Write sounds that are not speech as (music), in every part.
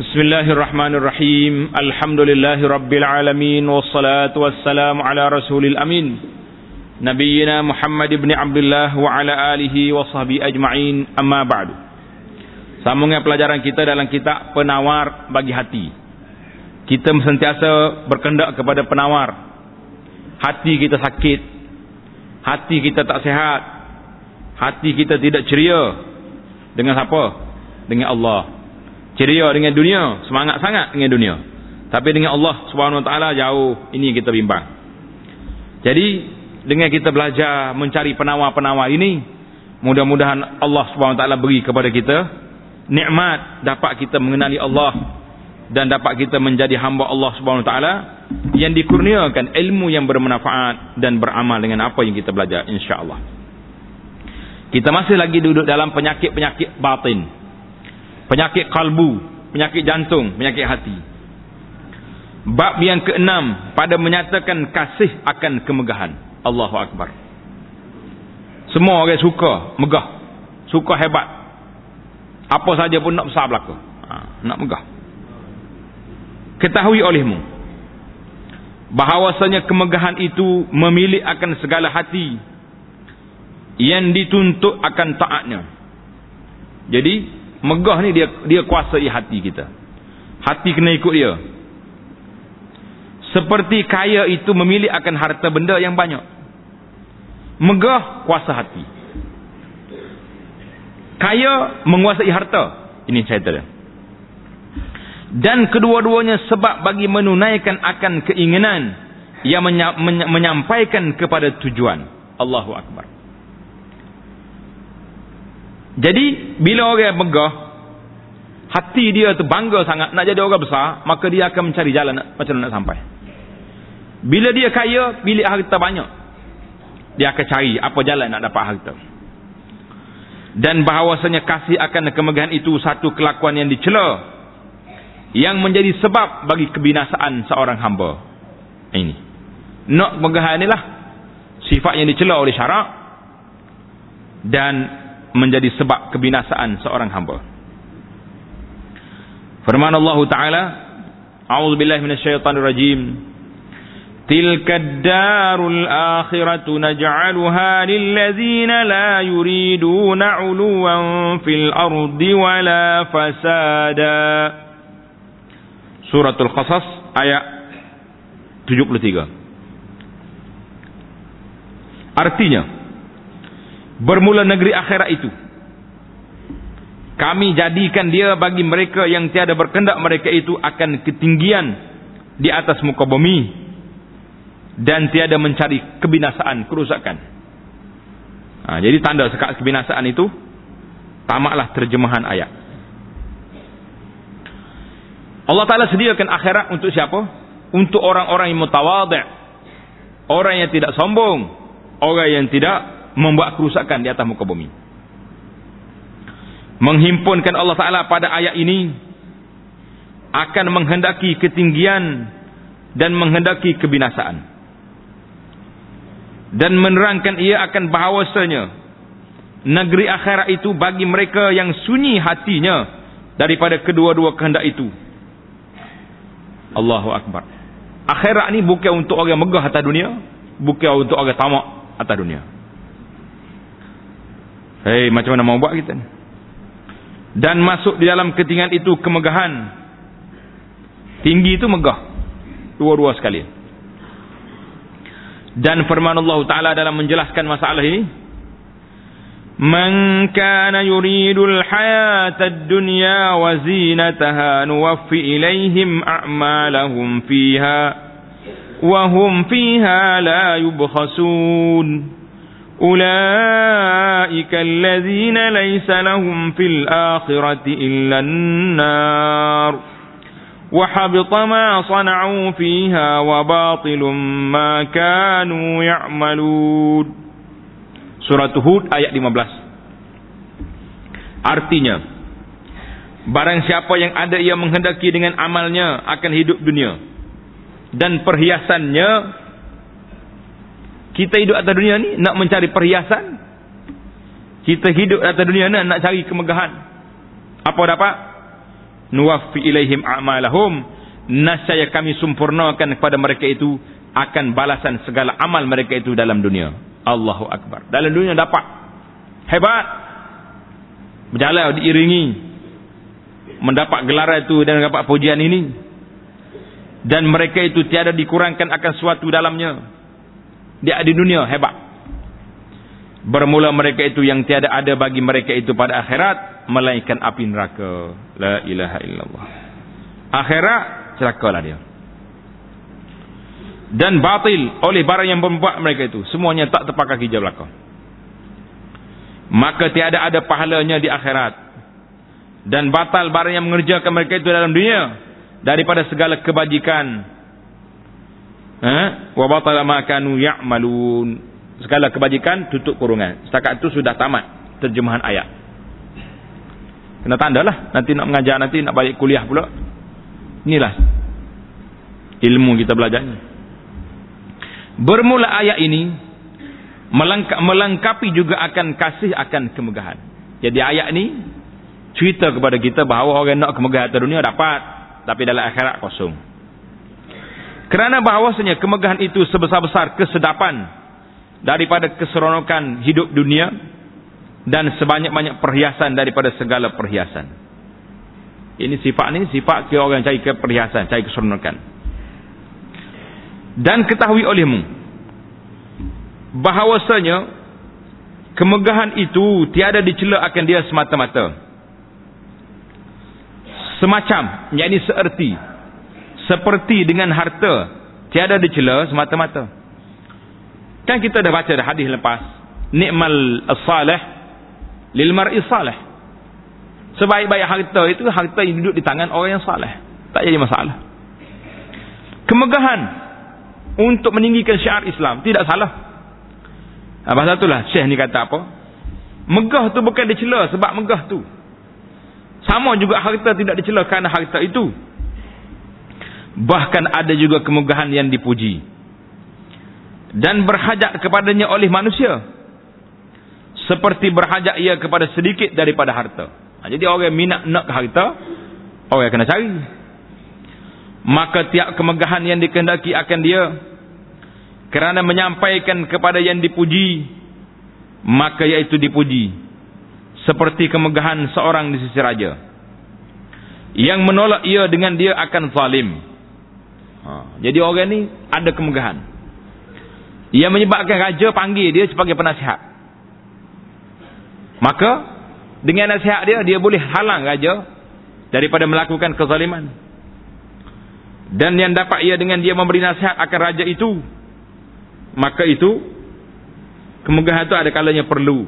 Bismillahirrahmanirrahim. Alhamdulillahirabbil alamin wassalatu wassalamu ala rasulil amin. Nabiyyina Muhammad ibn Abdullah wa ala alihi wa sahbihi ajma'in. Amma ba'du. Sambungan pelajaran kita dalam kitab Penawar bagi Hati. Kita sentiasa berkendak kepada penawar. Hati kita sakit. Hati kita tak sehat. Hati kita tidak ceria. Dengan siapa? Dengan Allah ceria dengan dunia, semangat sangat dengan dunia. Tapi dengan Allah Subhanahu Wa Taala jauh ini kita bimbang. Jadi dengan kita belajar mencari penawar-penawar ini, mudah-mudahan Allah Subhanahu Wa Taala beri kepada kita nikmat dapat kita mengenali Allah dan dapat kita menjadi hamba Allah Subhanahu Wa Taala yang dikurniakan ilmu yang bermanfaat dan beramal dengan apa yang kita belajar insya-Allah. Kita masih lagi duduk dalam penyakit-penyakit batin penyakit kalbu, penyakit jantung, penyakit hati. Bab yang keenam pada menyatakan kasih akan kemegahan. Allahu Akbar. Semua orang suka megah. Suka hebat. Apa saja pun nak besar berlaku. Ha, nak megah. Ketahui olehmu. Bahawasanya kemegahan itu memilih akan segala hati. Yang dituntut akan taatnya. Jadi Megah ni dia dia kuasai hati kita. Hati kena ikut dia. Seperti kaya itu memilih akan harta benda yang banyak. Megah kuasa hati. Kaya menguasai harta. Ini cerita dia. Dan kedua-duanya sebab bagi menunaikan akan keinginan yang menyampaikan kepada tujuan. Allahu Akbar. Jadi bila orang megah hati dia tu bangga sangat nak jadi orang besar, maka dia akan mencari jalan nak, macam mana nak sampai. Bila dia kaya, pilih harta banyak. Dia akan cari apa jalan nak dapat harta. Dan bahawasanya kasih akan kemegahan itu satu kelakuan yang dicela yang menjadi sebab bagi kebinasaan seorang hamba. Ini. Nak kemegahan inilah sifat yang dicela oleh syarak dan menjadi sebab kebinasaan seorang hamba. Firman Allah Taala, "A'udzu billahi minasyaitonir rajim. Tilka ad-darul akhiratu naj'aluha lil ladzina la yuriduna 'uluwan fil ardi wala fasada." Suratul Qasas ayat 73. Artinya, bermula negeri akhirat itu. Kami jadikan dia bagi mereka yang tiada berkendak mereka itu akan ketinggian di atas muka bumi dan tiada mencari kebinasaan kerusakan. Ha, jadi tanda sekat kebinasaan itu tamaklah terjemahan ayat. Allah Ta'ala sediakan akhirat untuk siapa? untuk orang-orang yang mutawadah orang yang tidak sombong orang yang tidak membuat kerusakan di atas muka bumi. Menghimpunkan Allah Ta'ala pada ayat ini akan menghendaki ketinggian dan menghendaki kebinasaan. Dan menerangkan ia akan bahawasanya negeri akhirat itu bagi mereka yang sunyi hatinya daripada kedua-dua kehendak itu. Allahu Akbar. Akhirat ni bukan untuk orang megah atas dunia, bukan untuk orang tamak atas dunia. Hei, macam mana mau buat kita ni? Dan masuk di dalam ketinggian itu kemegahan. Tinggi itu megah. Dua-dua sekali. Dan firman Allah Ta'ala dalam menjelaskan masalah ini. Man kana yuridul hayata dunya wa zinataha nuwaffi ilaihim a'malahum fiha. Wahum fiha la yubkhasun. أولئك الذين ليس لهم في الآخرة إلا النار وحبط ما صنعوا فيها وباطل ما كانوا يعملون Surat Hud ayat 15 Artinya Barang siapa yang ada ia menghendaki dengan amalnya akan hidup dunia Dan perhiasannya kita hidup atas dunia ni nak mencari perhiasan. Kita hidup atas dunia ni nak cari kemegahan. Apa dapat? nuwaffi ilaihim a'malahum. Nasaya kami sempurnakan kepada mereka itu akan balasan segala amal mereka itu dalam dunia. Allahu akbar. Dalam dunia dapat. Hebat. Berjalan diiringi. Mendapat gelaran itu dan dapat pujian ini. Dan mereka itu tiada dikurangkan akan suatu dalamnya dia di dunia hebat. Bermula mereka itu yang tiada ada bagi mereka itu pada akhirat melainkan api neraka. La ilaha illallah. Akhirat celakalah dia. Dan batil oleh barang yang membuat mereka itu semuanya tak terpakai hijab belakang. Maka tiada ada pahalanya di akhirat. Dan batal barang yang mengerjakan mereka itu dalam dunia daripada segala kebajikan ha? Wa batala ma kanu ya'malun. Segala kebajikan tutup kurungan. Setakat itu sudah tamat terjemahan ayat. Kena tandalah nanti nak mengajar nanti nak balik kuliah pula. Inilah ilmu kita belajarnya. Bermula ayat ini melengkapi juga akan kasih akan kemegahan. Jadi ayat ini cerita kepada kita bahawa orang nak kemegahan dunia dapat. Tapi dalam akhirat kosong. Kerana bahawasanya kemegahan itu sebesar-besar kesedapan daripada keseronokan hidup dunia dan sebanyak-banyak perhiasan daripada segala perhiasan. Ini sifat ini sifat kira orang cari ke perhiasan, cari keseronokan. Dan ketahui olehmu bahawasanya kemegahan itu tiada dicela akan dia semata-mata semacam yakni seerti seperti dengan harta. Tiada dicela semata-mata. Kan kita dah baca dah hadis lepas. Nikmal as-salih lil mar'i salih. Sebaik-baik harta itu harta yang duduk di tangan orang yang salih. Tak jadi masalah. Kemegahan untuk meninggikan syiar Islam tidak salah. Apa satulah syekh ni kata apa? Megah tu bukan dicela sebab megah tu. Sama juga harta tidak dicela kerana harta itu. Bahkan ada juga kemegahan yang dipuji. Dan berhajat kepadanya oleh manusia. Seperti berhajat ia kepada sedikit daripada harta. Ha, jadi orang yang minat nak harta, orang yang kena cari. Maka tiap kemegahan yang dikendaki akan dia. Kerana menyampaikan kepada yang dipuji, maka iaitu dipuji seperti kemegahan seorang di sisi raja yang menolak ia dengan dia akan zalim ha. jadi orang ni ada kemegahan ia menyebabkan raja panggil dia sebagai penasihat maka dengan nasihat dia dia boleh halang raja daripada melakukan kezaliman dan yang dapat ia dengan dia memberi nasihat akan raja itu maka itu kemegahan itu ada kalanya perlu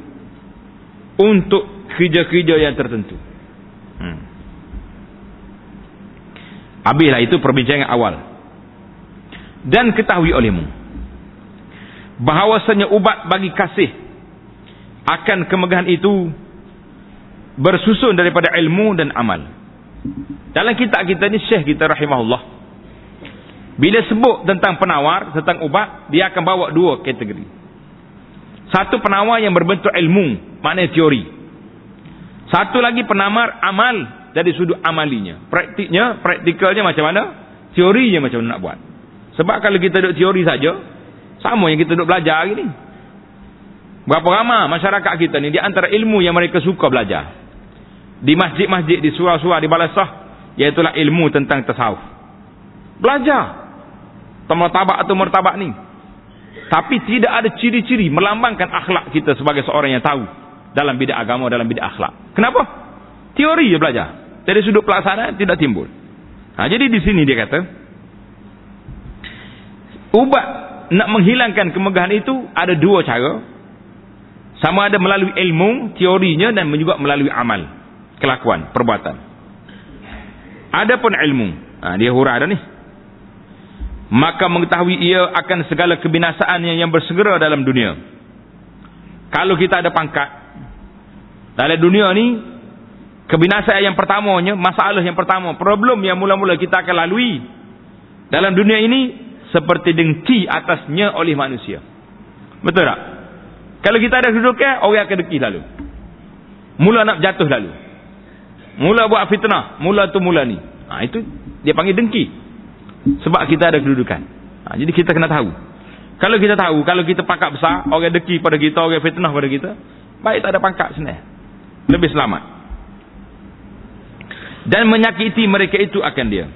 untuk kerja-kerja yang tertentu. Hmm. Habislah itu perbincangan awal. Dan ketahui olehmu. Bahawasanya ubat bagi kasih. Akan kemegahan itu. Bersusun daripada ilmu dan amal. Dalam kitab kita ni syekh kita rahimahullah. Bila sebut tentang penawar. Tentang ubat. Dia akan bawa dua kategori. Satu penawar yang berbentuk ilmu. Maknanya teori. Satu lagi penamar amal dari sudut amalinya. Praktiknya, praktikalnya macam mana? Teorinya macam mana nak buat. Sebab kalau kita duduk teori saja, sama yang kita duduk belajar hari ni. Berapa ramai masyarakat kita ni, di antara ilmu yang mereka suka belajar. Di masjid-masjid, di surah-surah, di balasah, iaitulah ilmu tentang tasawuf. Belajar. Tabak atau mertabak ni. Tapi tidak ada ciri-ciri melambangkan akhlak kita sebagai seorang yang tahu dalam bidang agama dalam bidang akhlak. Kenapa? Teori dia belajar. Dari sudut pelaksanaan tidak timbul. Nah, jadi di sini dia kata ubat nak menghilangkan kemegahan itu ada dua cara. Sama ada melalui ilmu, teorinya dan juga melalui amal, kelakuan, perbuatan. Adapun ilmu, nah, dia hurah ada ni. Maka mengetahui ia akan segala kebinasaan yang bersegera dalam dunia. Kalau kita ada pangkat, dalam dunia ni kebinasaan yang pertamanya, masalah yang pertama, problem yang mula-mula kita akan lalui dalam dunia ini seperti dengki atasnya oleh manusia. Betul tak? Kalau kita ada kedudukan, orang akan dengki lalu. Mula nak jatuh lalu. Mula buat fitnah. Mula tu mula ni. Ha, itu dia panggil dengki. Sebab kita ada kedudukan. Ha, jadi kita kena tahu. Kalau kita tahu, kalau kita pangkat besar, orang dengki pada kita, orang fitnah pada kita, baik tak ada pangkat sebenarnya. Lebih selamat. Dan menyakiti mereka itu akan dia.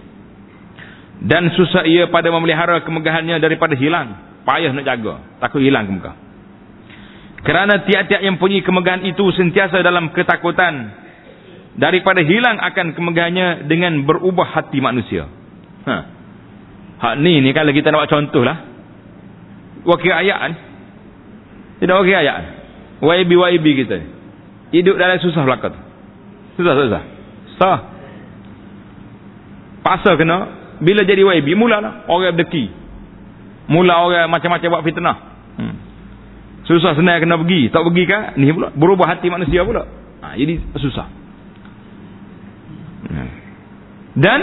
Dan susah ia pada memelihara kemegahannya daripada hilang. Payah nak jaga. Takut hilang kemegah. Kerana tiap-tiap yang punya kemegahan itu sentiasa dalam ketakutan daripada hilang akan kemegahannya dengan berubah hati manusia. Ha. Hak ni ni kalau kita nak buat contoh lah. Wakil ayat ni. Tidak wakil ayat. YB-YB kita Hidup dalam susah belakang. Susah-susah. Susah. Pasal kena. Bila jadi YB, mulalah. Orang berdeki. Mula orang macam-macam buat fitnah. Hmm. Susah senang kena pergi. Tak pergi kan? Ni pula. Berubah hati manusia pula. Ha, jadi susah. Dan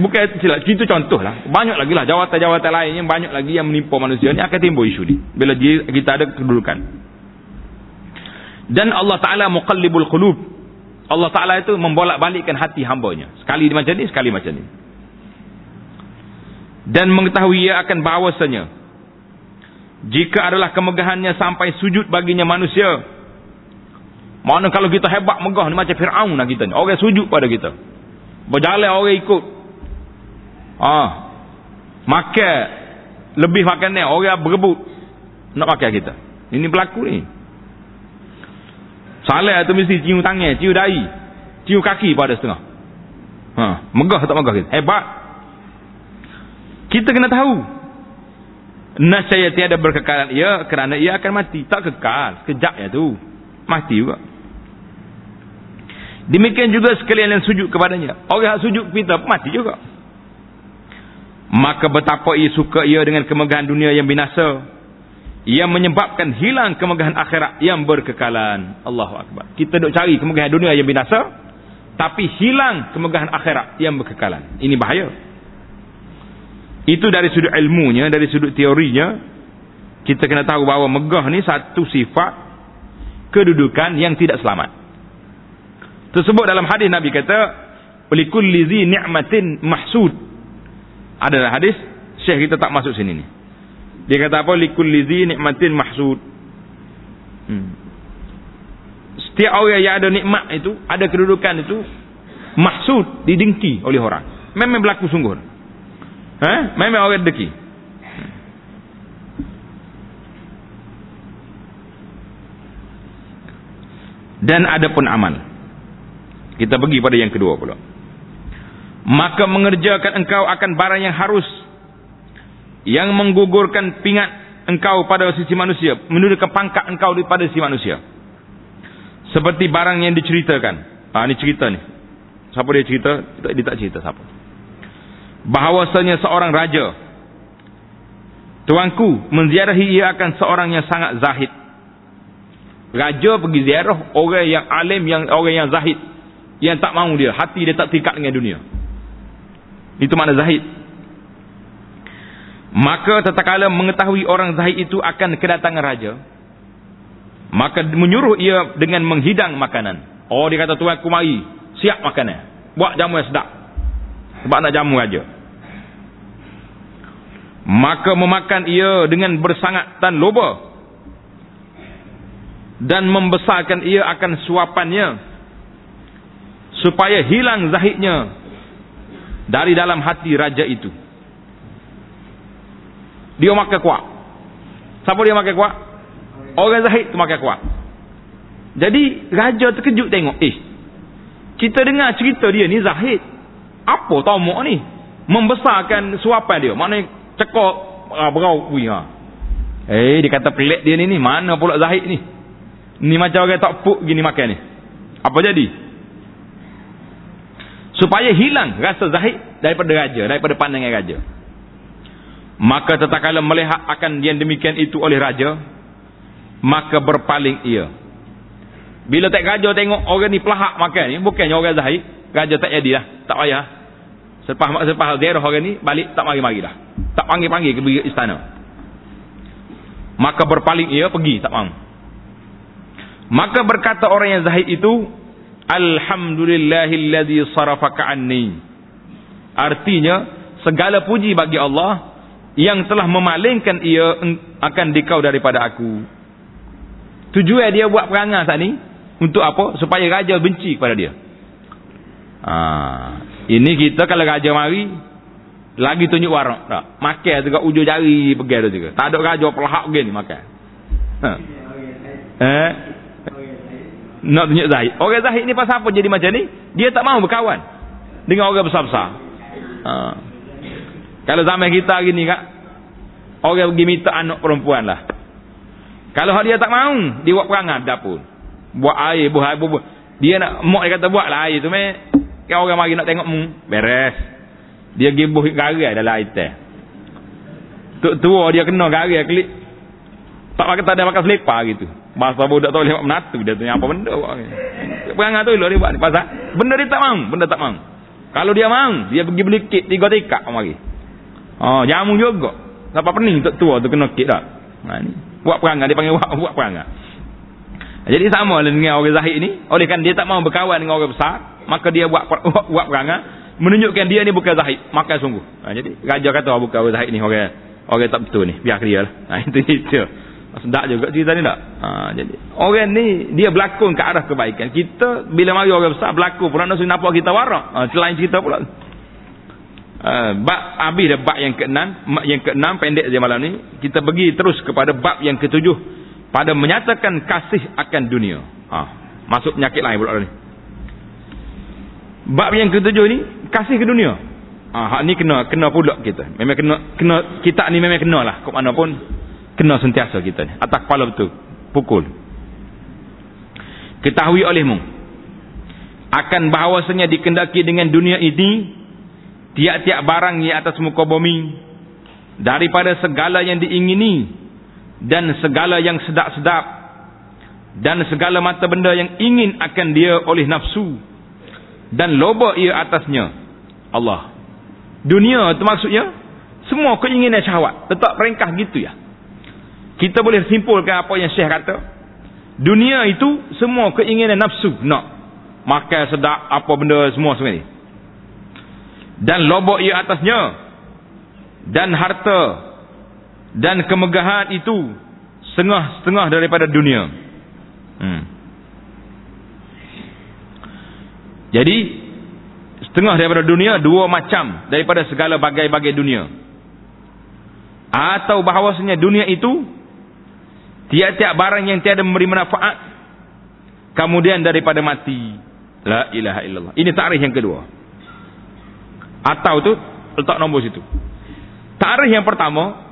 bukan silap, itu contoh lah. Banyak lagi lah jawatan-jawatan lain yang banyak lagi yang menimpa manusia ni akan timbul isu ni. Bila kita ada kedudukan. Dan Allah Ta'ala muqallibul qulub. Allah Ta'ala itu membolak-balikkan hati hambanya. Sekali macam ni, sekali macam ni. Dan mengetahui ia akan bahawasanya. Jika adalah kemegahannya sampai sujud baginya manusia. Mana kalau kita hebat megah ni macam Fir'aun lah kita ni. Orang sujud pada kita. Berjalan orang ikut. Ah, Makan. Lebih makan ni. Orang berebut. Nak makan kita. Ini berlaku ni. Salah tu mesti cium tangan. Cium dahi. Cium kaki pada setengah. Ha, megah tak megah kita. Hebat. Kita kena tahu. Nasaya tiada berkekalan ia kerana ia akan mati. Tak kekal. Sekejap ya tu. Mati juga. Demikian juga sekalian yang sujud kepadanya. Orang yang sujud kita mati juga. Maka betapa ia suka ia dengan kemegahan dunia yang binasa. Yang menyebabkan hilang kemegahan akhirat yang berkekalan. Allahu Akbar. Kita duk cari kemegahan dunia yang binasa. Tapi hilang kemegahan akhirat yang berkekalan. Ini bahaya. Itu dari sudut ilmunya, dari sudut teorinya. Kita kena tahu bahawa megah ni satu sifat kedudukan yang tidak selamat. Tersebut dalam hadis Nabi kata, "Likulli dzi ni'matin mahsud." Adalah hadis Syekh kita tak masuk sini ni. Dia kata apa? Likulli dzi ni'matin mahsud. Hmm. Setiap orang yang ada nikmat itu, ada kedudukan itu mahsud, didengki oleh orang. Memang berlaku sungguh. Ha? Memang orang dengki. Dan ada pun amal. Kita pergi pada yang kedua pula. Maka mengerjakan engkau akan barang yang harus. Yang menggugurkan pingat engkau pada sisi manusia. Menurunkan pangkat engkau daripada sisi manusia. Seperti barang yang diceritakan. Ah ini cerita ni. Siapa dia cerita? Dia tak cerita siapa. Bahawasanya seorang raja. Tuanku menziarahi ia akan seorang yang sangat zahid. Raja pergi ziarah orang yang alim yang orang yang zahid. Yang tak mahu dia hati dia tak terikat dengan dunia. Itu makna zahid. Maka tatkala mengetahui orang zahid itu akan kedatangan raja maka menyuruh ia dengan menghidang makanan. Oh dia kata tuan aku mari siap makanan. Buat jamu yang sedap sebab nak jamu raja maka memakan ia dengan bersangat dan loba dan membesarkan ia akan suapannya supaya hilang zahidnya dari dalam hati raja itu. Dia makan kuat. Siapa dia makan kuat? Orang zahid tu makan kuat. Jadi raja terkejut tengok, eh. Kita dengar cerita dia ni zahid. Apa tomok ni? Membesarkan suapan dia. Mana cekok uh, berau wui ha. Eh dia kata pelik dia ni ni mana pula zahid ni? Ni macam orang tak puk gini makan ni. Apa jadi? supaya hilang rasa zahid daripada raja daripada pandangan raja maka tatkala melihat akan yang demikian itu oleh raja maka berpaling ia bila tak raja tengok orang ni pelahak makan ni bukannya orang zahid raja tak jadilah tak payah selepas selepas ziarah orang ni balik tak mari-mari dah. Tak panggil-panggil ke istana. Maka berpaling ia pergi tak mau maka berkata orang yang zahid itu alhamdulillahilladzi sarafaka anni. Artinya segala puji bagi Allah yang telah memalingkan ia akan dikau daripada aku. Tujuan dia buat perangai ni untuk apa? Supaya raja benci kepada dia. Ha. Ini kita kalau raja mari lagi tunjuk warak tak makan juga ujung jari pergi tu juga tak ada raja pelahak begini makan ha. eh nak tunjuk Zahid. Orang Zahid ni pasal apa jadi macam ni? Dia tak mahu berkawan dengan orang besar-besar. Ha. Kalau zaman kita hari ni kak, orang pergi minta anak perempuan lah. Kalau dia tak mahu, dia buat perangai dapur. Buat air, buah, buah, buah. Dia nak, mak dia kata buat lah air tu. Meh. Kan orang mari nak tengok mu, beres. Dia pergi buh garai dalam air teh. Tuk tua dia kena garai klik. Tak pakai tak ada pakai selipar gitu. Masa budak tu boleh menatu dia tanya apa benda buat. Perangai tu dia buat pasal benda dia tak mau, benda tak mau. Kalau dia mau, dia pergi beli kit tiga tikak mari. Oh, jamu juga. Siapa pening tok tua tu kena kit dah. Ha ni. Buat perangai dia panggil buat, buat perangai. Jadi sama lah dengan orang zahid ni. Oleh kan dia tak mau berkawan dengan orang besar, maka dia buat (laughs) buat, buat perangai menunjukkan dia ni bukan zahid, maka sungguh. Ha, jadi raja kata oh, bukan zahid ni orang orang tak betul ni. Biar dia lah. Ha, (laughs) itu itu. Sedap juga cerita ni tak? Ha, jadi orang ni dia berlakon ke arah kebaikan. Kita bila mari orang besar berlakon pula nak nampak kita warak. Ha, selain cerita pula. Uh, bab habis dah bab yang keenam yang keenam pendek je malam ni kita pergi terus kepada bab yang ketujuh pada menyatakan kasih akan dunia ha, masuk penyakit lain pula ni bab yang ketujuh ni kasih ke dunia? Ha, hak ni kena kena pula kita. Memang kena kena kita ni memang kena lah. Kok mana pun kena sentiasa kita ni. Atas kepala betul. Pukul. Ketahui olehmu akan bahawasanya dikendaki dengan dunia ini tiap-tiap barang yang atas muka bumi daripada segala yang diingini dan segala yang sedap-sedap dan segala mata benda yang ingin akan dia oleh nafsu dan loba ia atasnya Allah dunia itu maksudnya semua keinginan syahwat tetap ringkah gitu ya kita boleh simpulkan apa yang Syekh kata. Dunia itu semua keinginan nafsu nak makan sedap apa benda semua sebenarnya. Dan lobok ia atasnya dan harta dan kemegahan itu setengah-setengah daripada dunia. Hmm. Jadi setengah daripada dunia dua macam daripada segala bagai-bagai dunia. Atau bahawasanya dunia itu Tiap-tiap barang yang tiada memberi manfaat. Kemudian daripada mati. La ilaha illallah. Ini tarikh yang kedua. Atau tu letak nombor situ. Tarikh yang pertama.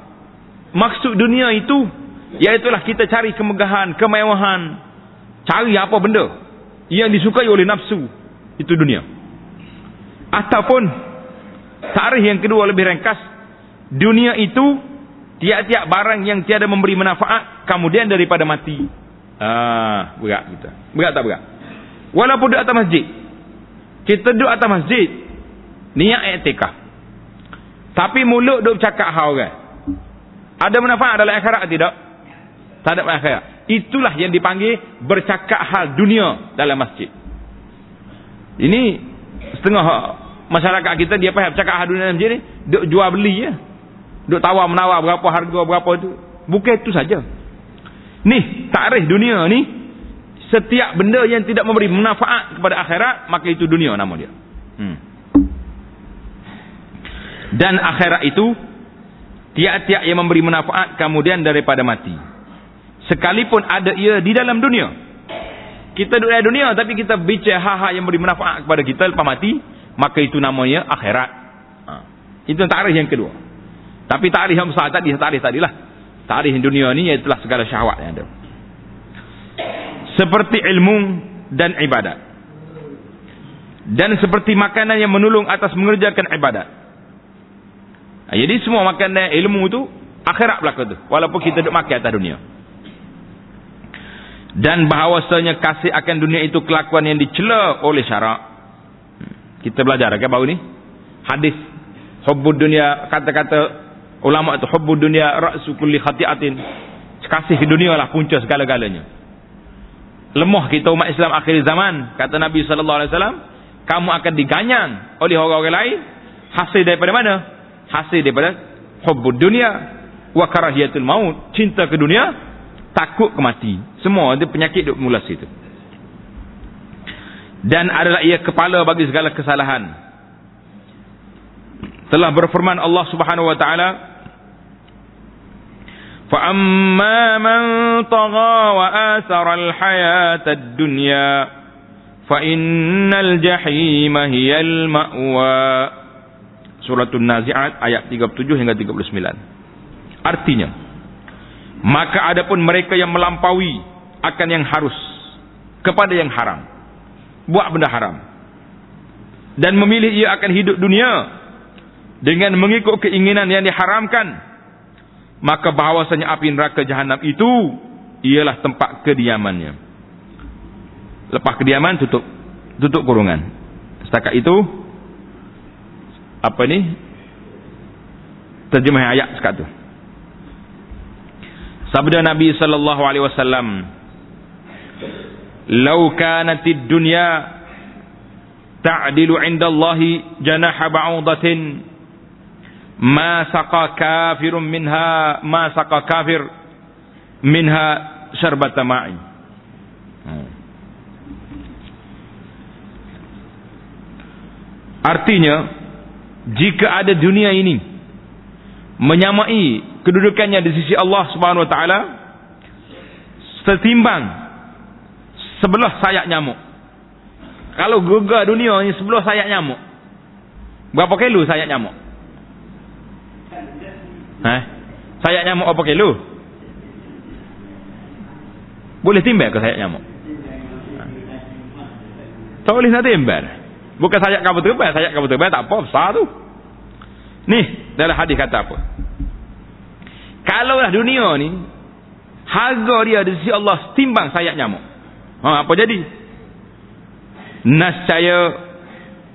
Maksud dunia itu. Iaitulah kita cari kemegahan, kemewahan. Cari apa benda. Yang disukai oleh nafsu. Itu dunia. Ataupun. Tarikh yang kedua lebih ringkas. Dunia itu Tiap-tiap barang yang tiada memberi manfaat kemudian daripada mati. Ah, berat kita. Berat tak berat? Walaupun duduk atas masjid. Kita duduk atas masjid. Niat etikah. Tapi mulut duduk cakap hal orang. Ada manfaat dalam akhirat tidak? Tak ada akhirat. Itulah yang dipanggil bercakap hal dunia dalam masjid. Ini setengah masyarakat kita dia faham cakap dunia dalam masjid ni. Duduk jual beli ya. Duk tawar menawar berapa harga berapa tu. Bukan itu saja. Ni, tarikh dunia ni setiap benda yang tidak memberi manfaat kepada akhirat, maka itu dunia nama dia. Hmm. Dan akhirat itu tiap-tiap yang memberi manfaat kemudian daripada mati. Sekalipun ada ia di dalam dunia. Kita duduk dalam dunia tapi kita bicara hal-hal yang memberi manfaat kepada kita lepas mati, maka itu namanya akhirat. Ha. Itu tarikh yang kedua. Tapi tarikh yang besar tadi, tarikh tadilah. Tarikh dunia ni ialah segala syahwat yang ada. Seperti ilmu dan ibadat. Dan seperti makanan yang menolong atas mengerjakan ibadat. Ha, jadi semua makanan ilmu tu akhirat belaka tu. Walaupun kita duduk makan atas dunia. Dan bahawasanya kasih akan dunia itu kelakuan yang dicela oleh syarak. Kita belajar kan baru ni. Hadis hubbud dunia kata-kata Ulama itu hubbu dunia ra'su kulli khati'atin. Kasih dunia lah punca segala-galanya. lemah kita umat Islam akhir zaman kata Nabi sallallahu alaihi wasallam kamu akan diganyang oleh orang-orang lain hasil daripada mana hasil daripada hubbud dunia wa karahiyatul maut cinta ke dunia takut ke mati semua ada penyakit duk mula situ dan adalah ia kepala bagi segala kesalahan telah berfirman Allah Subhanahu wa taala فأما من طغى وآثر الحياة الدنيا فإن الجحيم هي المأوى Surah An-Nazi'at ayat 37 hingga 39. Artinya, maka adapun mereka yang melampaui akan yang harus kepada yang haram. Buat benda haram. Dan memilih ia akan hidup dunia dengan mengikut keinginan yang diharamkan maka bahawasanya api neraka jahanam itu ialah tempat kediamannya. Lepas kediaman tutup tutup kurungan. Setakat itu apa ni? Terjemah ayat sekat tu. Sabda Nabi sallallahu alaihi wasallam, "Lau kanatid dunya ta'dilu 'inda Allah janaha ba'udatin" ma saqa kafirun minha ma saqa kafir minha syarbata ma'i. Artinya jika ada dunia ini menyamai kedudukannya di sisi Allah Subhanahu wa taala setimbang sebelah sayap nyamuk kalau gegar dunia ini sebelah sayap nyamuk berapa kilo sayap nyamuk Eh? Sayap nyamuk apa kilo? Boleh timbal ke sayap nyamuk? Tak boleh nak timbal. Bukan sayap kabut terbang, sayap kabut terbang tak apa, besar tu. Ni, dalam hadis kata apa? Kalau lah dunia ni, harga dia di sisi Allah timbang sayap nyamuk. Ha, apa jadi? Nascaya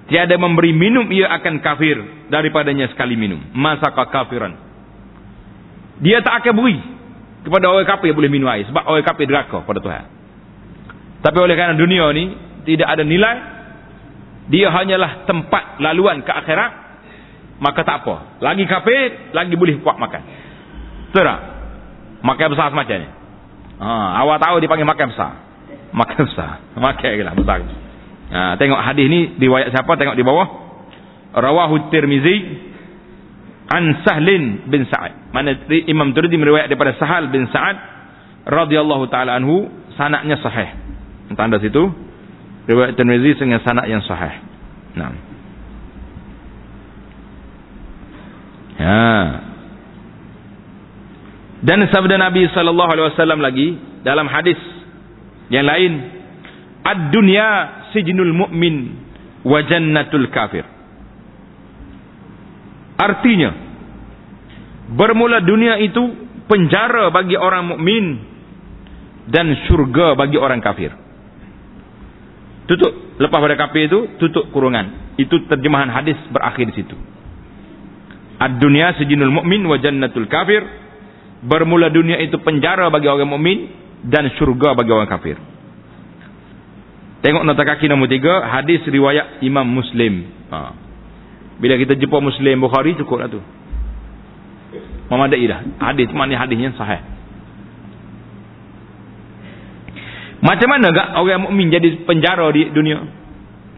tiada memberi minum ia akan kafir daripadanya sekali minum. Masaka kafiran. Dia tak akan beri kepada orang kafir boleh minum air. Sebab orang kafir deraka pada Tuhan. Tapi oleh kerana dunia ni tidak ada nilai. Dia hanyalah tempat laluan ke akhirat. Maka tak apa. Lagi kafir, lagi boleh kuat makan. Tak? Makan besar semacam ni. Ha, awak tahu dipanggil makan besar. (laughs) Makan besar. Makan lah besar. Ha, tengok hadis ni riwayat siapa? Tengok di bawah. Rawahu Tirmizi an Sahlin bin Sa'ad. Mana Imam Tirmidzi meriwayat daripada Sahal bin Sa'ad radhiyallahu taala anhu sanadnya sahih. Tanda situ riwayat Tirmidzi dengan sanad yang sahih. Naam. Ya. Dan sabda Nabi sallallahu alaihi wasallam lagi dalam hadis yang lain, "Ad-dunya sijnul mu'min wa jannatul kafir." Artinya bermula dunia itu penjara bagi orang mukmin dan syurga bagi orang kafir. Tutup lepas pada kafir itu tutup kurungan. Itu terjemahan hadis berakhir di situ. Ad-dunya sejinul mukmin wa jannatul kafir. Bermula dunia itu penjara bagi orang mukmin dan syurga bagi orang kafir. Tengok nota kaki nombor tiga, hadis riwayat Imam Muslim. Ha. Bila kita jumpa Muslim Bukhari cukup lah tu. Memadai dah. Hadis mana hadisnya sahih. Macam mana gak orang mukmin jadi penjara di dunia?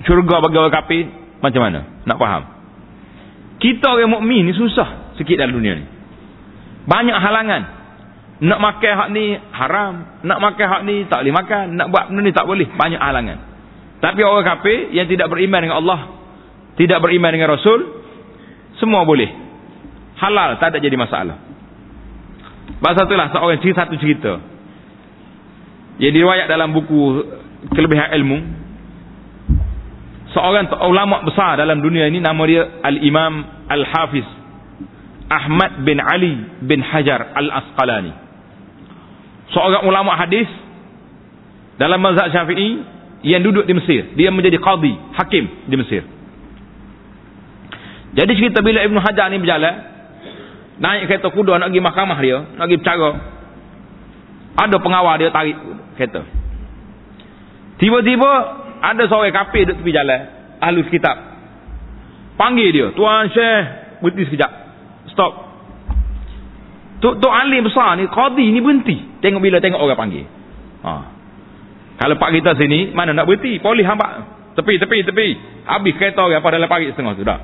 Syurga bagi orang kafir macam mana? Nak faham? Kita orang mukmin ni susah sikit dalam dunia ni. Banyak halangan. Nak makan hak ni haram, nak makan hak ni tak boleh makan, nak buat benda ni tak boleh, banyak halangan. Tapi orang kafir yang tidak beriman dengan Allah tidak beriman dengan Rasul, semua boleh. Halal, tak ada jadi masalah. Bahasa itulah seorang cerita satu cerita. Yang diriwayat dalam buku kelebihan ilmu. Seorang ulama besar dalam dunia ini nama dia Al-Imam Al-Hafiz Ahmad bin Ali bin Hajar Al-Asqalani. Seorang ulama hadis dalam mazhab Syafi'i yang duduk di Mesir. Dia menjadi qadi, hakim di Mesir. Jadi cerita bila Ibn Hajar ni berjalan, naik kereta kuda nak pergi mahkamah dia, nak pergi bercara. Ada pengawal dia tarik kereta. Tiba-tiba ada seorang kafir duduk tepi jalan. Ahlus kitab. Panggil dia. Tuan Syekh. Berhenti sekejap. Stop. Tok, tok alim besar ni. Qadi ni berhenti. Tengok bila tengok orang panggil. Ha. Kalau pak kita sini. Mana nak berhenti. Polis hambat. Tepi, tepi, tepi. Habis kereta orang. Apa dalam pagi setengah tu. Dah.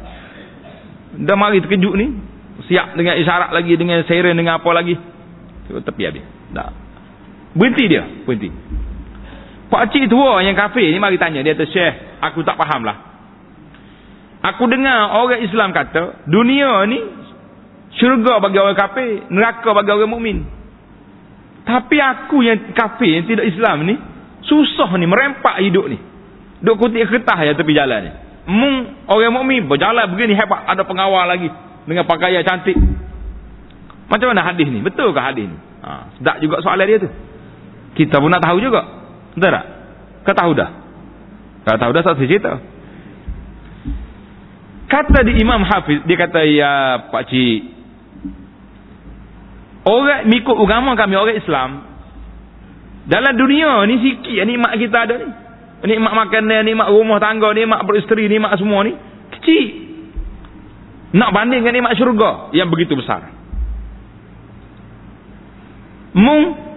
Dah mari terkejut ni. Siap dengan isyarat lagi. Dengan siren. Dengan apa lagi. Tepi habis. Dah. Berhenti dia. Berhenti. Pak cik tua yang kafir ni mari tanya dia tu Syekh, aku tak faham lah. Aku dengar orang Islam kata, dunia ni syurga bagi orang kafir, neraka bagi orang mukmin. Tapi aku yang kafir yang tidak Islam ni, susah ni merempak hidup ni. Duk kutip kertas ya tepi jalan ni. Mung orang mukmin berjalan begini hebat, ada pengawal lagi dengan pakaian cantik. Macam mana hadis ni? Betul ke hadis ni? Ha, sedap juga soalan dia tu. Kita pun nak tahu juga. Betul tak? Kau tahu dah? Kau tahu dah satu cerita. Kata di Imam Hafiz, dia kata, ya Pak Cik, orang mikut agama kami, orang Islam, dalam dunia ni sikit nikmat kita ada ni. Nikmat makanan, nikmat rumah tangga, nikmat beristeri, nikmat semua ni. Kecil. Nak bandingkan nikmat syurga yang begitu besar. Mung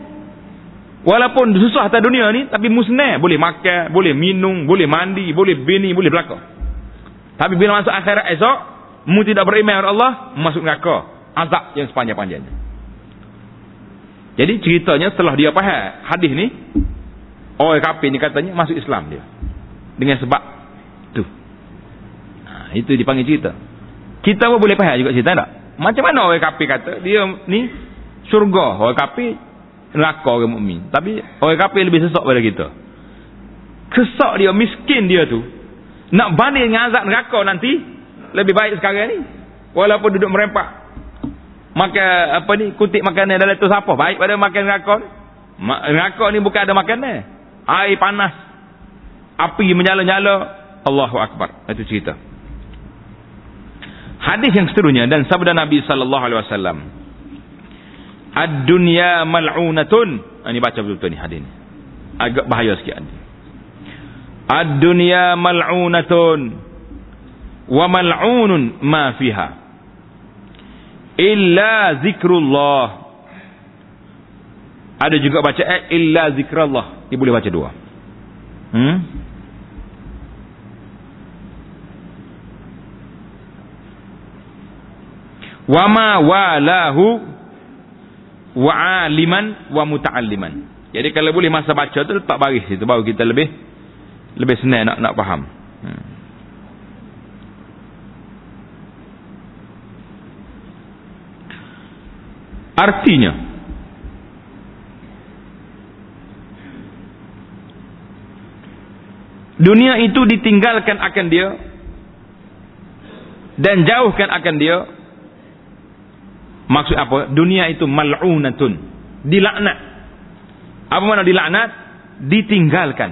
Walaupun susah atas dunia ni, tapi musnah. Boleh makan, boleh minum, boleh mandi, boleh bini, boleh belakang. Tapi bila masuk akhirat esok, mu tidak beriman kepada Allah, masuk neraka. Azab yang sepanjang-panjangnya. Jadi ceritanya setelah dia faham hadis ni, orang kafir ni katanya masuk Islam dia. Dengan sebab tu. Ha, itu dipanggil cerita. Kita pun boleh faham juga cerita tak? Macam mana orang kafir kata, dia ni syurga. Orang kafir neraka orang mukmin. Tapi orang kafir lebih sesak pada kita. Kesak dia, miskin dia tu. Nak banding dengan azab neraka nanti, lebih baik sekarang ni. Walaupun duduk merempak. Makan apa ni, kutip makanan dalam tu siapa? Baik pada makan ni. Neraka ni bukan ada makanan. Air panas. Api menyala-nyala. Allahu Akbar. Itu cerita. Hadis yang seterusnya dan sabda Nabi sallallahu alaihi wasallam Ad-dunya mal'unatun. Ha, ini baca betul-betul ni hadis ni. Agak bahaya sikit hadis. Ad-dunya mal'unatun. Wa mal'unun ma fiha. Illa zikrullah. Ada juga baca eh, illa zikrullah. Dia boleh baca dua. Hmm? Wa ma walahu wa aliman wa muta'alliman. Jadi kalau boleh masa baca tu letak baris situ baru kita lebih lebih senang nak nak faham. Hmm. Artinya dunia itu ditinggalkan akan dia dan jauhkan akan dia Maksud apa? Dunia itu mal'unatun. Dilaknat. Apa makna dilaknat? Ditinggalkan.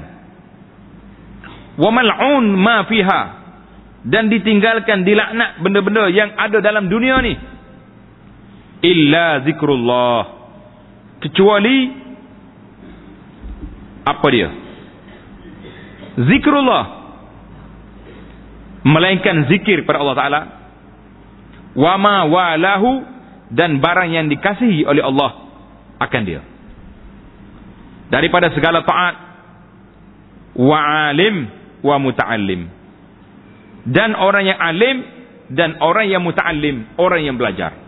Wa mal'un ma fiha. Dan ditinggalkan, dilaknat benda-benda yang ada dalam dunia ni. Illa zikrullah. Kecuali apa dia? Zikrullah. Melainkan zikir pada Allah Ta'ala. Wa ma walahu dan barang yang dikasihi oleh Allah akan dia. Daripada segala taat wa alim wa muta'allim. Dan orang yang alim dan orang yang muta'allim, orang yang belajar.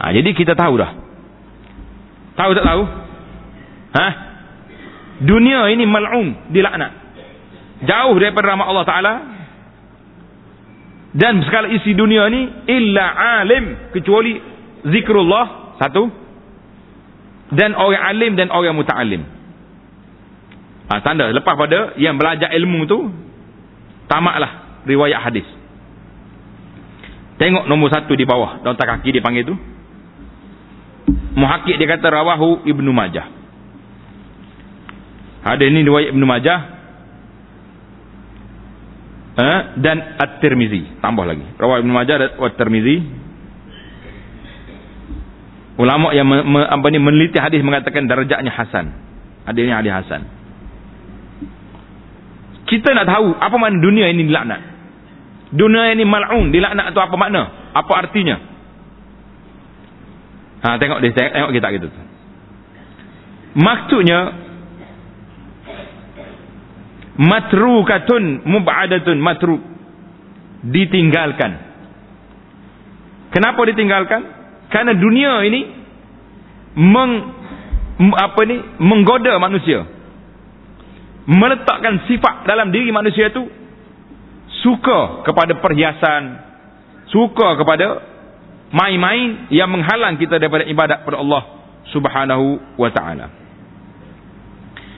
Ha, jadi kita tahu dah. Tahu tak tahu? Ha? Dunia ini mal'um, dilaknat. Jauh daripada rahmat Allah Ta'ala. Dan segala isi dunia ini, illa alim, kecuali zikrullah satu dan orang alim dan orang muta'alim ha, tanda lepas pada yang belajar ilmu tu tamaklah riwayat hadis tengok nombor satu di bawah daun kaki dia panggil tu muhakik dia kata rawahu ibnu majah hadis ni riwayat ibnu majah ha, dan at-tirmizi tambah lagi rawahu ibnu majah dan at-tirmizi Ulama yang me, me, apa ni meneliti hadis mengatakan darjatnya hasan. Hadis ini hadis hasan. Kita nak tahu apa makna dunia ini dilaknat. Dunia ini mal'un, dilaknat itu apa makna? Apa artinya? Ha, tengok dia, tengok kita gitu. Maksudnya matrukatun mub'adatun matruk ditinggalkan. Kenapa ditinggalkan? Karena dunia ini meng apa ni menggoda manusia meletakkan sifat dalam diri manusia itu suka kepada perhiasan, suka kepada main-main yang menghalang kita daripada ibadat kepada Allah Subhanahu wa taala.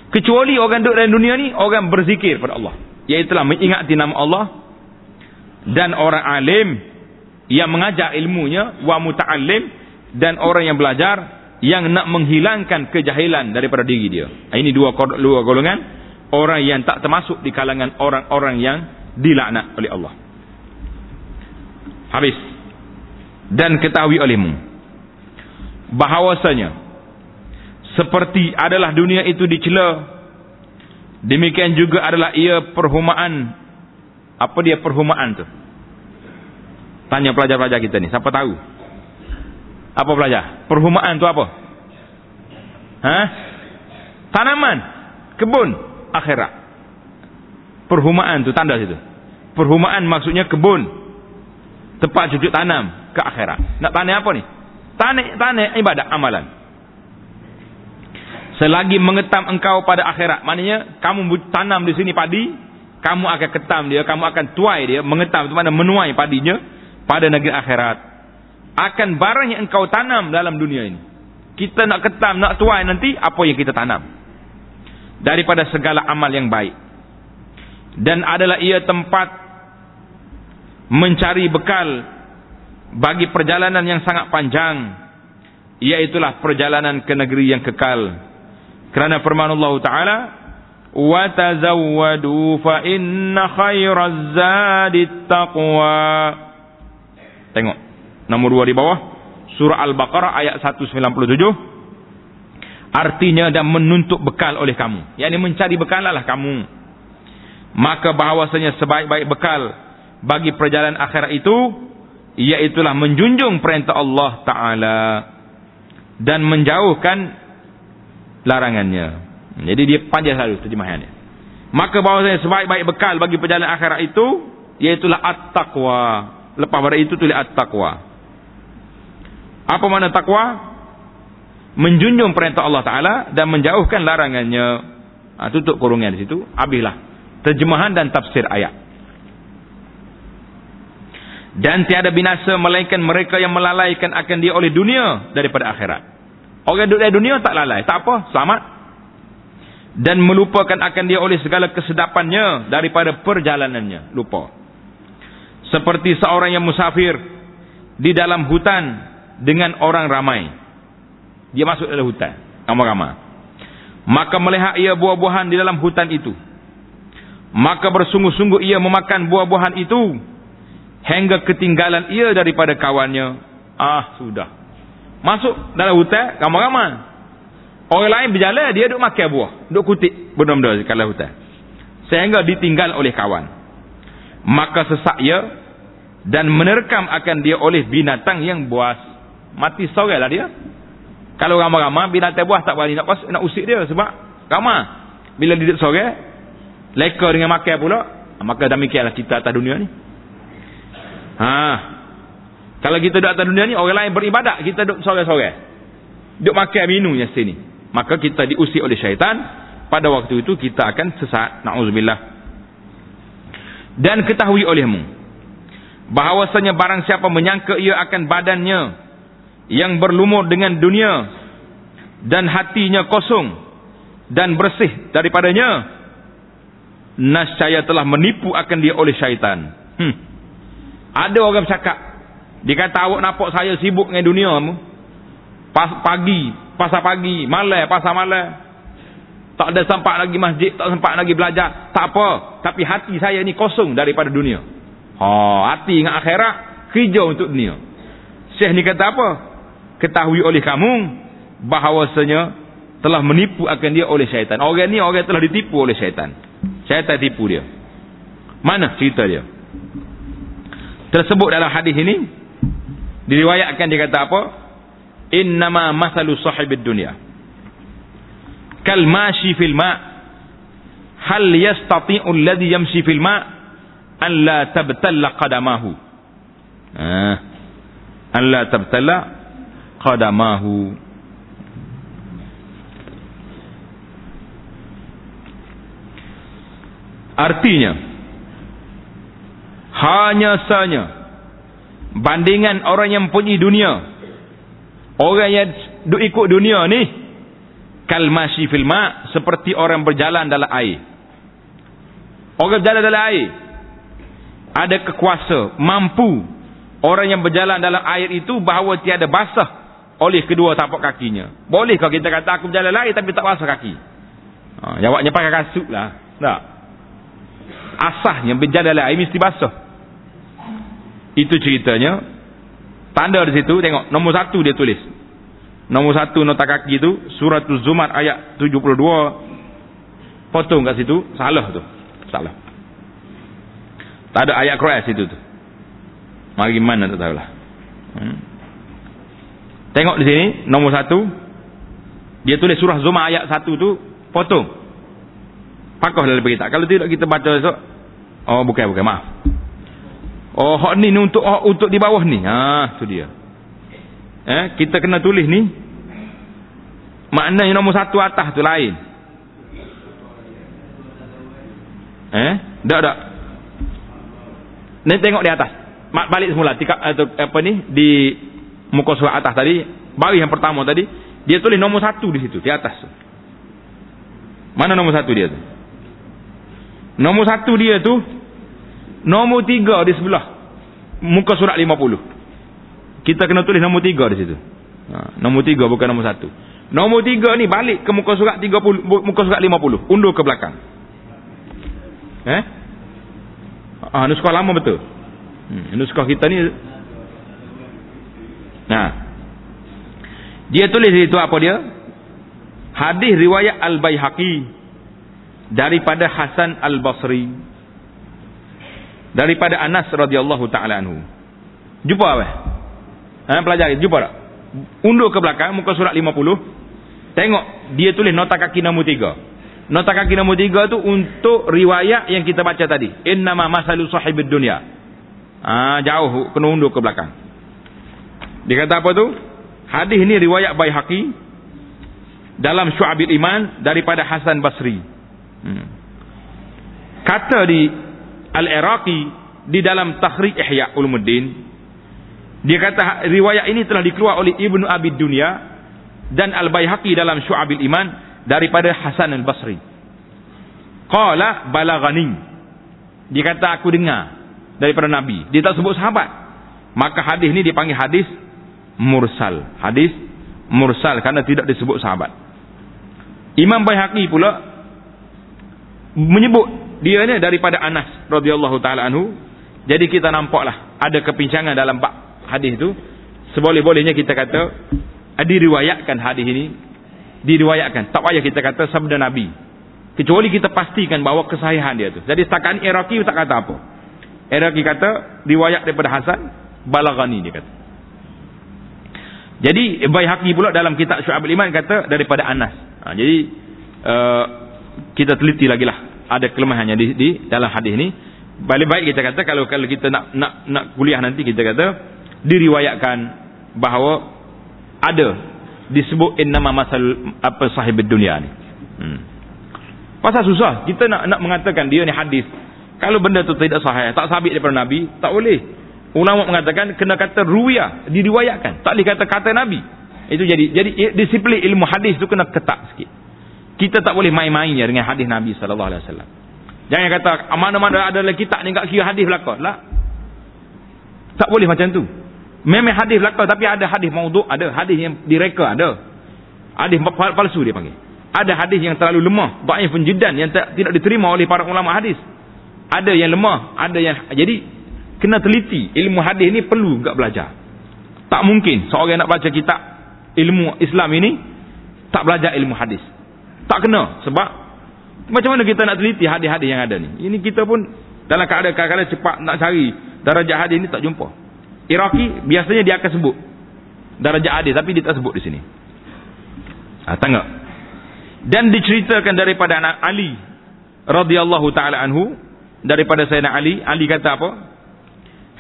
Kecuali orang duduk dalam dunia ni orang berzikir kepada Allah, iaitu mengingati nama Allah dan orang alim yang mengajar ilmunya wa muta'allim dan orang yang belajar yang nak menghilangkan kejahilan daripada diri dia. Ini dua dua golongan orang yang tak termasuk di kalangan orang-orang yang dilaknat oleh Allah. Habis. Dan ketahui olehmu. Bahawasanya seperti adalah dunia itu dicela demikian juga adalah ia perhumaan. Apa dia perhumaan tu? Tanya pelajar-pelajar kita ni siapa tahu? Apa pelajar? Perhumaan tu apa? Ha? Tanaman kebun akhirat. Perhumaan tu tanda situ. Perhumaan maksudnya kebun. Tempat cucuk tanam ke akhirat. Nak tanya apa ni? Tanya, tanya ibadat amalan. Selagi mengetam engkau pada akhirat. Maknanya kamu tanam di sini padi. Kamu akan ketam dia. Kamu akan tuai dia. Mengetam itu mana menuai padinya. Pada negeri akhirat. Akan barang yang engkau tanam dalam dunia ini. Kita nak ketam, nak tuai nanti. Apa yang kita tanam daripada segala amal yang baik dan adalah ia tempat mencari bekal bagi perjalanan yang sangat panjang iaitulah perjalanan ke negeri yang kekal. Kerana firman Allah taala wa tazawwadu fa inna khairaz zadit taqwa. Tengok nombor 2 di bawah surah al-baqarah ayat 197 artinya dan menuntut bekal oleh kamu. Yakni mencari bekal lah kamu. Maka bahawasanya sebaik-baik bekal bagi perjalanan akhirat itu iaitulah menjunjung perintah Allah Ta'ala dan menjauhkan larangannya jadi dia panjang selalu terjemahannya maka bahawasanya sebaik-baik bekal bagi perjalanan akhirat itu iaitulah at-taqwa lepas pada itu tulis at-taqwa apa makna taqwa menjunjung perintah Allah Taala dan menjauhkan larangannya. Ha, tutup kurungan di situ. Habislah terjemahan dan tafsir ayat. Dan tiada binasa melainkan mereka yang melalaikan akan dia oleh dunia daripada akhirat. Orang duduk di dunia tak lalai. Tak apa. Selamat. Dan melupakan akan dia oleh segala kesedapannya daripada perjalanannya. Lupa. Seperti seorang yang musafir di dalam hutan dengan orang ramai. Dia masuk dalam hutan. Ramai-ramai. Maka melihat ia buah-buahan di dalam hutan itu. Maka bersungguh-sungguh ia memakan buah-buahan itu. Hingga ketinggalan ia daripada kawannya. Ah, sudah. Masuk dalam hutan, ramai-ramai. Orang lain berjalan, dia duduk makan buah. Duduk kutip benda-benda di dalam hutan. Sehingga ditinggal oleh kawan. Maka sesak ia. Dan menerkam akan dia oleh binatang yang buas. Mati sore lah dia. Kalau ramai-ramai binatang buah tak berani nak pas, nak usik dia sebab ramai. Bila dia sore, leka dengan makan pula, maka demikianlah kita atas dunia ni. Ha. Kalau kita duduk atas dunia ni, orang lain beribadat, kita duduk sore-sore. Duduk makan minum yang sini. Maka kita diusik oleh syaitan, pada waktu itu kita akan sesat. Na'udzubillah. Dan ketahui olehmu, bahawasanya barang siapa menyangka ia akan badannya, yang berlumur dengan dunia dan hatinya kosong dan bersih daripadanya nascaya telah menipu akan dia oleh syaitan hmm. Ada orang bercakap dia kata awak nampak saya sibuk dengan dunia Pas, pagi pasal pagi malam pasal malam tak ada sempat lagi masjid tak sempat lagi belajar tak apa tapi hati saya ni kosong daripada dunia ha, hati dengan akhirat kerja untuk dunia Syekh ni kata apa ketahui oleh kamu bahawasanya telah menipu akan dia oleh syaitan. Orang ni orang telah ditipu oleh syaitan. Syaitan tipu dia. Mana cerita dia? Tersebut dalam hadis ini diriwayatkan dia kata apa? Innama masalu sahibid dunya. Kal mashi fil ma' hal yastati'u alladhi yamshi fil ma' an la tabtalla qadamahu. Ah. An la tabtalla qadamahu. Artinya hanya saja bandingan orang yang punya dunia orang yang duk ikut dunia ni kalmasi fil ma seperti orang berjalan dalam air. Orang berjalan dalam air ada kekuasa mampu. Orang yang berjalan dalam air itu bahawa tiada basah oleh kedua tapak kakinya. Boleh kalau kita kata aku berjalan air tapi tak basah kaki. Ha, jawabnya pakai kasut lah tak. Asahnya berjalan dalam air mesti basah. Itu ceritanya. Tanda di situ tengok nombor satu dia tulis. Nombor satu nota kaki itu surat Zumar ayat 72 potong kat situ salah tu. Salah. Tak ada ayat Quran situ tu. Mari mana tak tahulah. Hmm. Tengok di sini nombor satu dia tulis surah Zumar ayat satu tu potong. Pakah dalam berita. Kalau tidak kita baca esok. Oh bukan bukan maaf. Oh hak ni untuk oh, untuk di bawah ni. Ha tu dia. Eh kita kena tulis ni. Maknanya nombor satu atas tu lain. Eh dak dak. Ni tengok di atas. Mak balik semula tika atau apa ni di muka surat atas tadi, baris yang pertama tadi, dia tulis nombor satu di situ, di atas. Mana nombor satu dia tu? Nombor satu dia tu Nombor tiga di sebelah. Muka surat lima puluh. Kita kena tulis nombor tiga di situ. Ha, Nombor tiga bukan nombor satu. Nombor tiga ni balik ke muka surat tiga puluh Muka surat lima puluh. Undur ke belakang. Eh? Ah, nuskah lama betul. Hmm, nuskah kita ni. Nah. Dia tulis itu apa dia? Hadis riwayat Al-Baihaqi daripada Hasan Al-Basri daripada Anas radhiyallahu taala anhu. Jumpa apa? Ha pelajari. Jumpa tak? Undur ke belakang muka surat 50 tengok dia tulis nota kaki nombor 3 nota kaki nombor 3 tu untuk riwayat yang kita baca tadi. Innama masalu sahibid dunya. Ha jauh kena undur ke belakang. Dia kata apa tu? Hadis ni riwayat Baihaqi dalam Syu'abil Iman daripada Hasan Basri. Hmm. Kata di Al-Iraqi di dalam Takhrij Ihya Ulumuddin dia kata riwayat ini telah dikeluar oleh Ibnu Abi Dunya dan Al-Baihaqi dalam Syu'abil Iman daripada Hasan Al-Basri. Qala balaghani. Dia kata aku dengar daripada Nabi. Dia tak sebut sahabat. Maka hadis ni dipanggil hadis mursal. Hadis mursal kerana tidak disebut sahabat. Imam Baihaqi pula menyebut dia ni daripada Anas radhiyallahu taala anhu. Jadi kita nampaklah ada kepincangan dalam bab hadis itu. Seboleh-bolehnya kita kata diriwayatkan hadis ini diriwayatkan. Tak payah kita kata sabda Nabi. Kecuali kita pastikan bahawa kesahihan dia tu. Jadi setakat Iraqi tak kata apa. Iraqi kata riwayat daripada Hasan Balaghani dia kata. Jadi Baihaqi pula dalam kitab Syu'ab Iman kata daripada Anas. Ha, jadi uh, kita teliti lagi lah ada kelemahannya di, di dalam hadis ini balik baik kita kata kalau kalau kita nak nak nak kuliah nanti kita kata diriwayatkan bahawa ada disebut innama masal apa sahib dunia ni. Hmm. pasal susah. Kita nak nak mengatakan dia ni hadis. Kalau benda tu tidak sahih tak sabit daripada nabi tak boleh. Ulama mengatakan kena kata ruwiyah diriwayatkan. Tak boleh kata kata nabi. Itu jadi jadi disiplin ilmu hadis tu kena ketat sikit kita tak boleh main-mainnya dengan hadis Nabi sallallahu alaihi wasallam. Jangan kata mana-mana ada lagi kitab ni enggak kira hadis belaka. Lah. Tak boleh macam tu. Memang hadis belaka tapi ada hadis maudhu, ada hadis yang direka, ada. Hadis palsu dia panggil. Ada hadis yang terlalu lemah, dhaif penjidan yang tak, tidak diterima oleh para ulama hadis. Ada yang lemah, ada yang jadi kena teliti. Ilmu hadis ni perlu enggak belajar. Tak mungkin seorang nak baca kitab ilmu Islam ini tak belajar ilmu hadis. Tak kena sebab Macam mana kita nak teliti hadis-hadis yang ada ni? Ini kita pun dalam keadaan kadang-kadang cepat nak cari darajat hadis ni tak jumpa. Iraki biasanya dia akan sebut darajat hadis tapi dia tak sebut di sini. Ha, tengok. Dan diceritakan daripada anak Ali radhiyallahu taala anhu daripada Sayyidina Ali, Ali kata apa?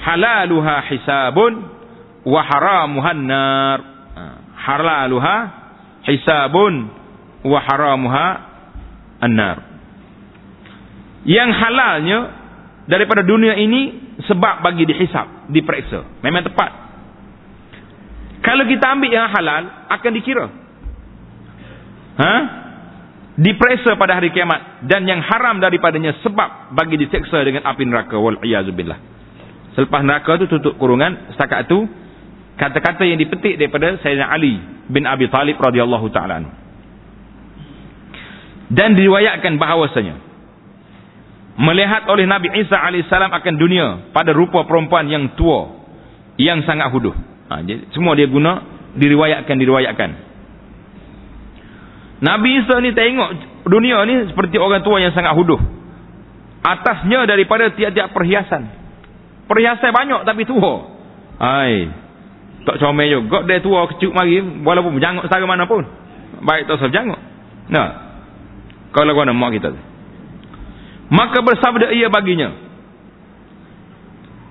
Halaluha hisabun wa haramuhan nar. Ha, halaluha hisabun wa haramuha annar. Yang halalnya daripada dunia ini sebab bagi dihisap, diperiksa. Memang tepat. Kalau kita ambil yang halal akan dikira. Ha? Diperiksa pada hari kiamat dan yang haram daripadanya sebab bagi diseksa dengan api neraka wal iazubillah. Selepas neraka tu tutup kurungan setakat tu kata-kata yang dipetik daripada Sayyidina Ali bin Abi Talib radhiyallahu taala dan diriwayatkan bahawasanya melihat oleh Nabi Isa AS akan dunia pada rupa perempuan yang tua yang sangat huduh. Ha, jadi, semua dia guna diriwayatkan diriwayatkan. Nabi Isa ni tengok dunia ni seperti orang tua yang sangat huduh. Atasnya daripada tiap-tiap perhiasan. Perhiasan banyak tapi tua. Hai tak comel juga. Dia tua kecuk mari walaupun berjanguk setara mana pun. Baik tak usah berjanguk nah kalau guna mak kita maka bersabda ia baginya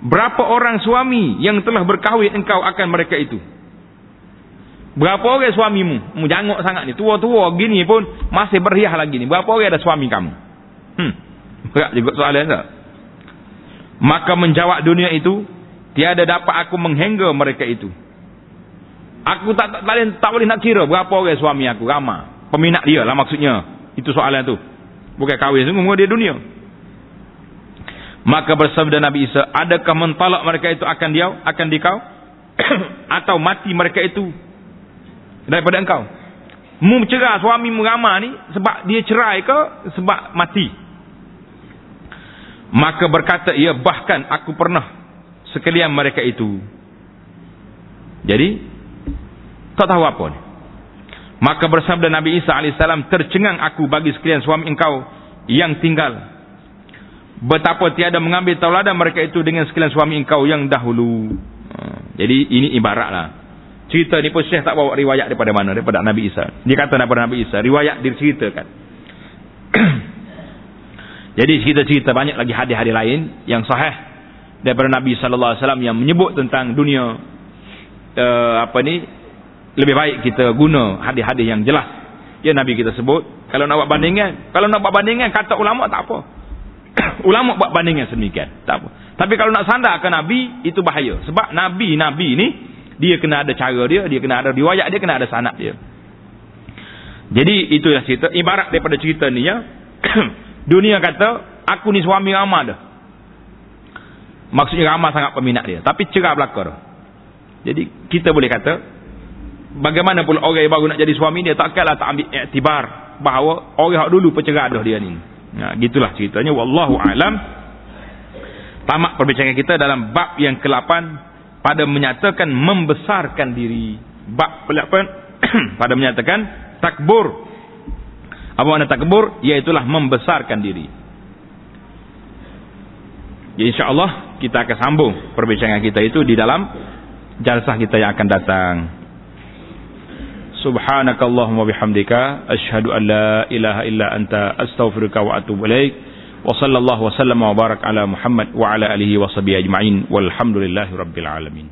berapa orang suami yang telah berkahwin engkau akan mereka itu? Berapa orang suamimu? Mu jangok sangat ni. Tua-tua gini pun masih berhiah lagi ni. Berapa orang ada suami kamu? Hmm. Berat juga soalan tak? Maka menjawab dunia itu tiada dapat aku menghingga mereka itu. Aku tak tak, tak, tak boleh nak kira berapa orang suami aku. Ramai. Peminat dia lah maksudnya itu soalan tu. Bukan kahwin sungguh dia dunia. Maka bersabda Nabi Isa, adakah mentalak mereka itu akan dia akan dikau (coughs) atau mati mereka itu daripada engkau? Mu cerah suami mu ramah ni sebab dia cerai ke sebab mati? Maka berkata ia bahkan aku pernah sekalian mereka itu. Jadi tak tahu apa ni. Maka bersabda Nabi Isa AS, tercengang aku bagi sekalian suami engkau yang tinggal. Betapa tiada mengambil tauladan mereka itu dengan sekalian suami engkau yang dahulu. Ha, jadi ini ibaratlah. Cerita ni pun Syekh tak bawa riwayat daripada mana? Daripada Nabi Isa. Dia kata daripada Nabi Isa. Riwayat diceritakan. (clears throat) Jadi cerita-cerita banyak lagi hadis-hadis lain yang sahih daripada Nabi sallallahu alaihi wasallam yang menyebut tentang dunia uh, apa ni lebih baik kita guna hadis-hadis yang jelas. Ya Nabi kita sebut kalau nak buat bandingan kalau nak buat bandingan kata ulama tak apa. (coughs) Ulama buat bandingan sedemikian tak apa. Tapi kalau nak sandarkan Nabi itu bahaya. Sebab Nabi-Nabi ni dia kena ada cara dia dia kena ada riwayat dia kena ada sanad dia. Jadi itulah cerita. Ibarat daripada cerita ni ya. (coughs) Dunia kata aku ni suami ramah dah. Maksudnya ramah sangat peminat dia. Tapi cerah belakang jadi kita boleh kata bagaimana pula orang yang baru nak jadi suami dia takkanlah tak ambil iktibar bahawa orang yang dulu pencerah dah dia ni. Nah, gitulah ceritanya. Wallahu alam. Tamat perbincangan kita dalam bab yang ke-8 pada menyatakan membesarkan diri. Bab ke-8 (clears throat) pada menyatakan takbur. Apa makna takbur? Iaitulah membesarkan diri. Ya insyaallah kita akan sambung perbincangan kita itu di dalam jalsah kita yang akan datang subhanakallahumma bihamdika asyhadu an la ilaha illa anta astaghfiruka wa atubu ilaik. Wa sallallahu wa sallama wa barak ala muhammad wa ala alihi wa sahbihi ajma'in. Walhamdulillahi rabbil alamin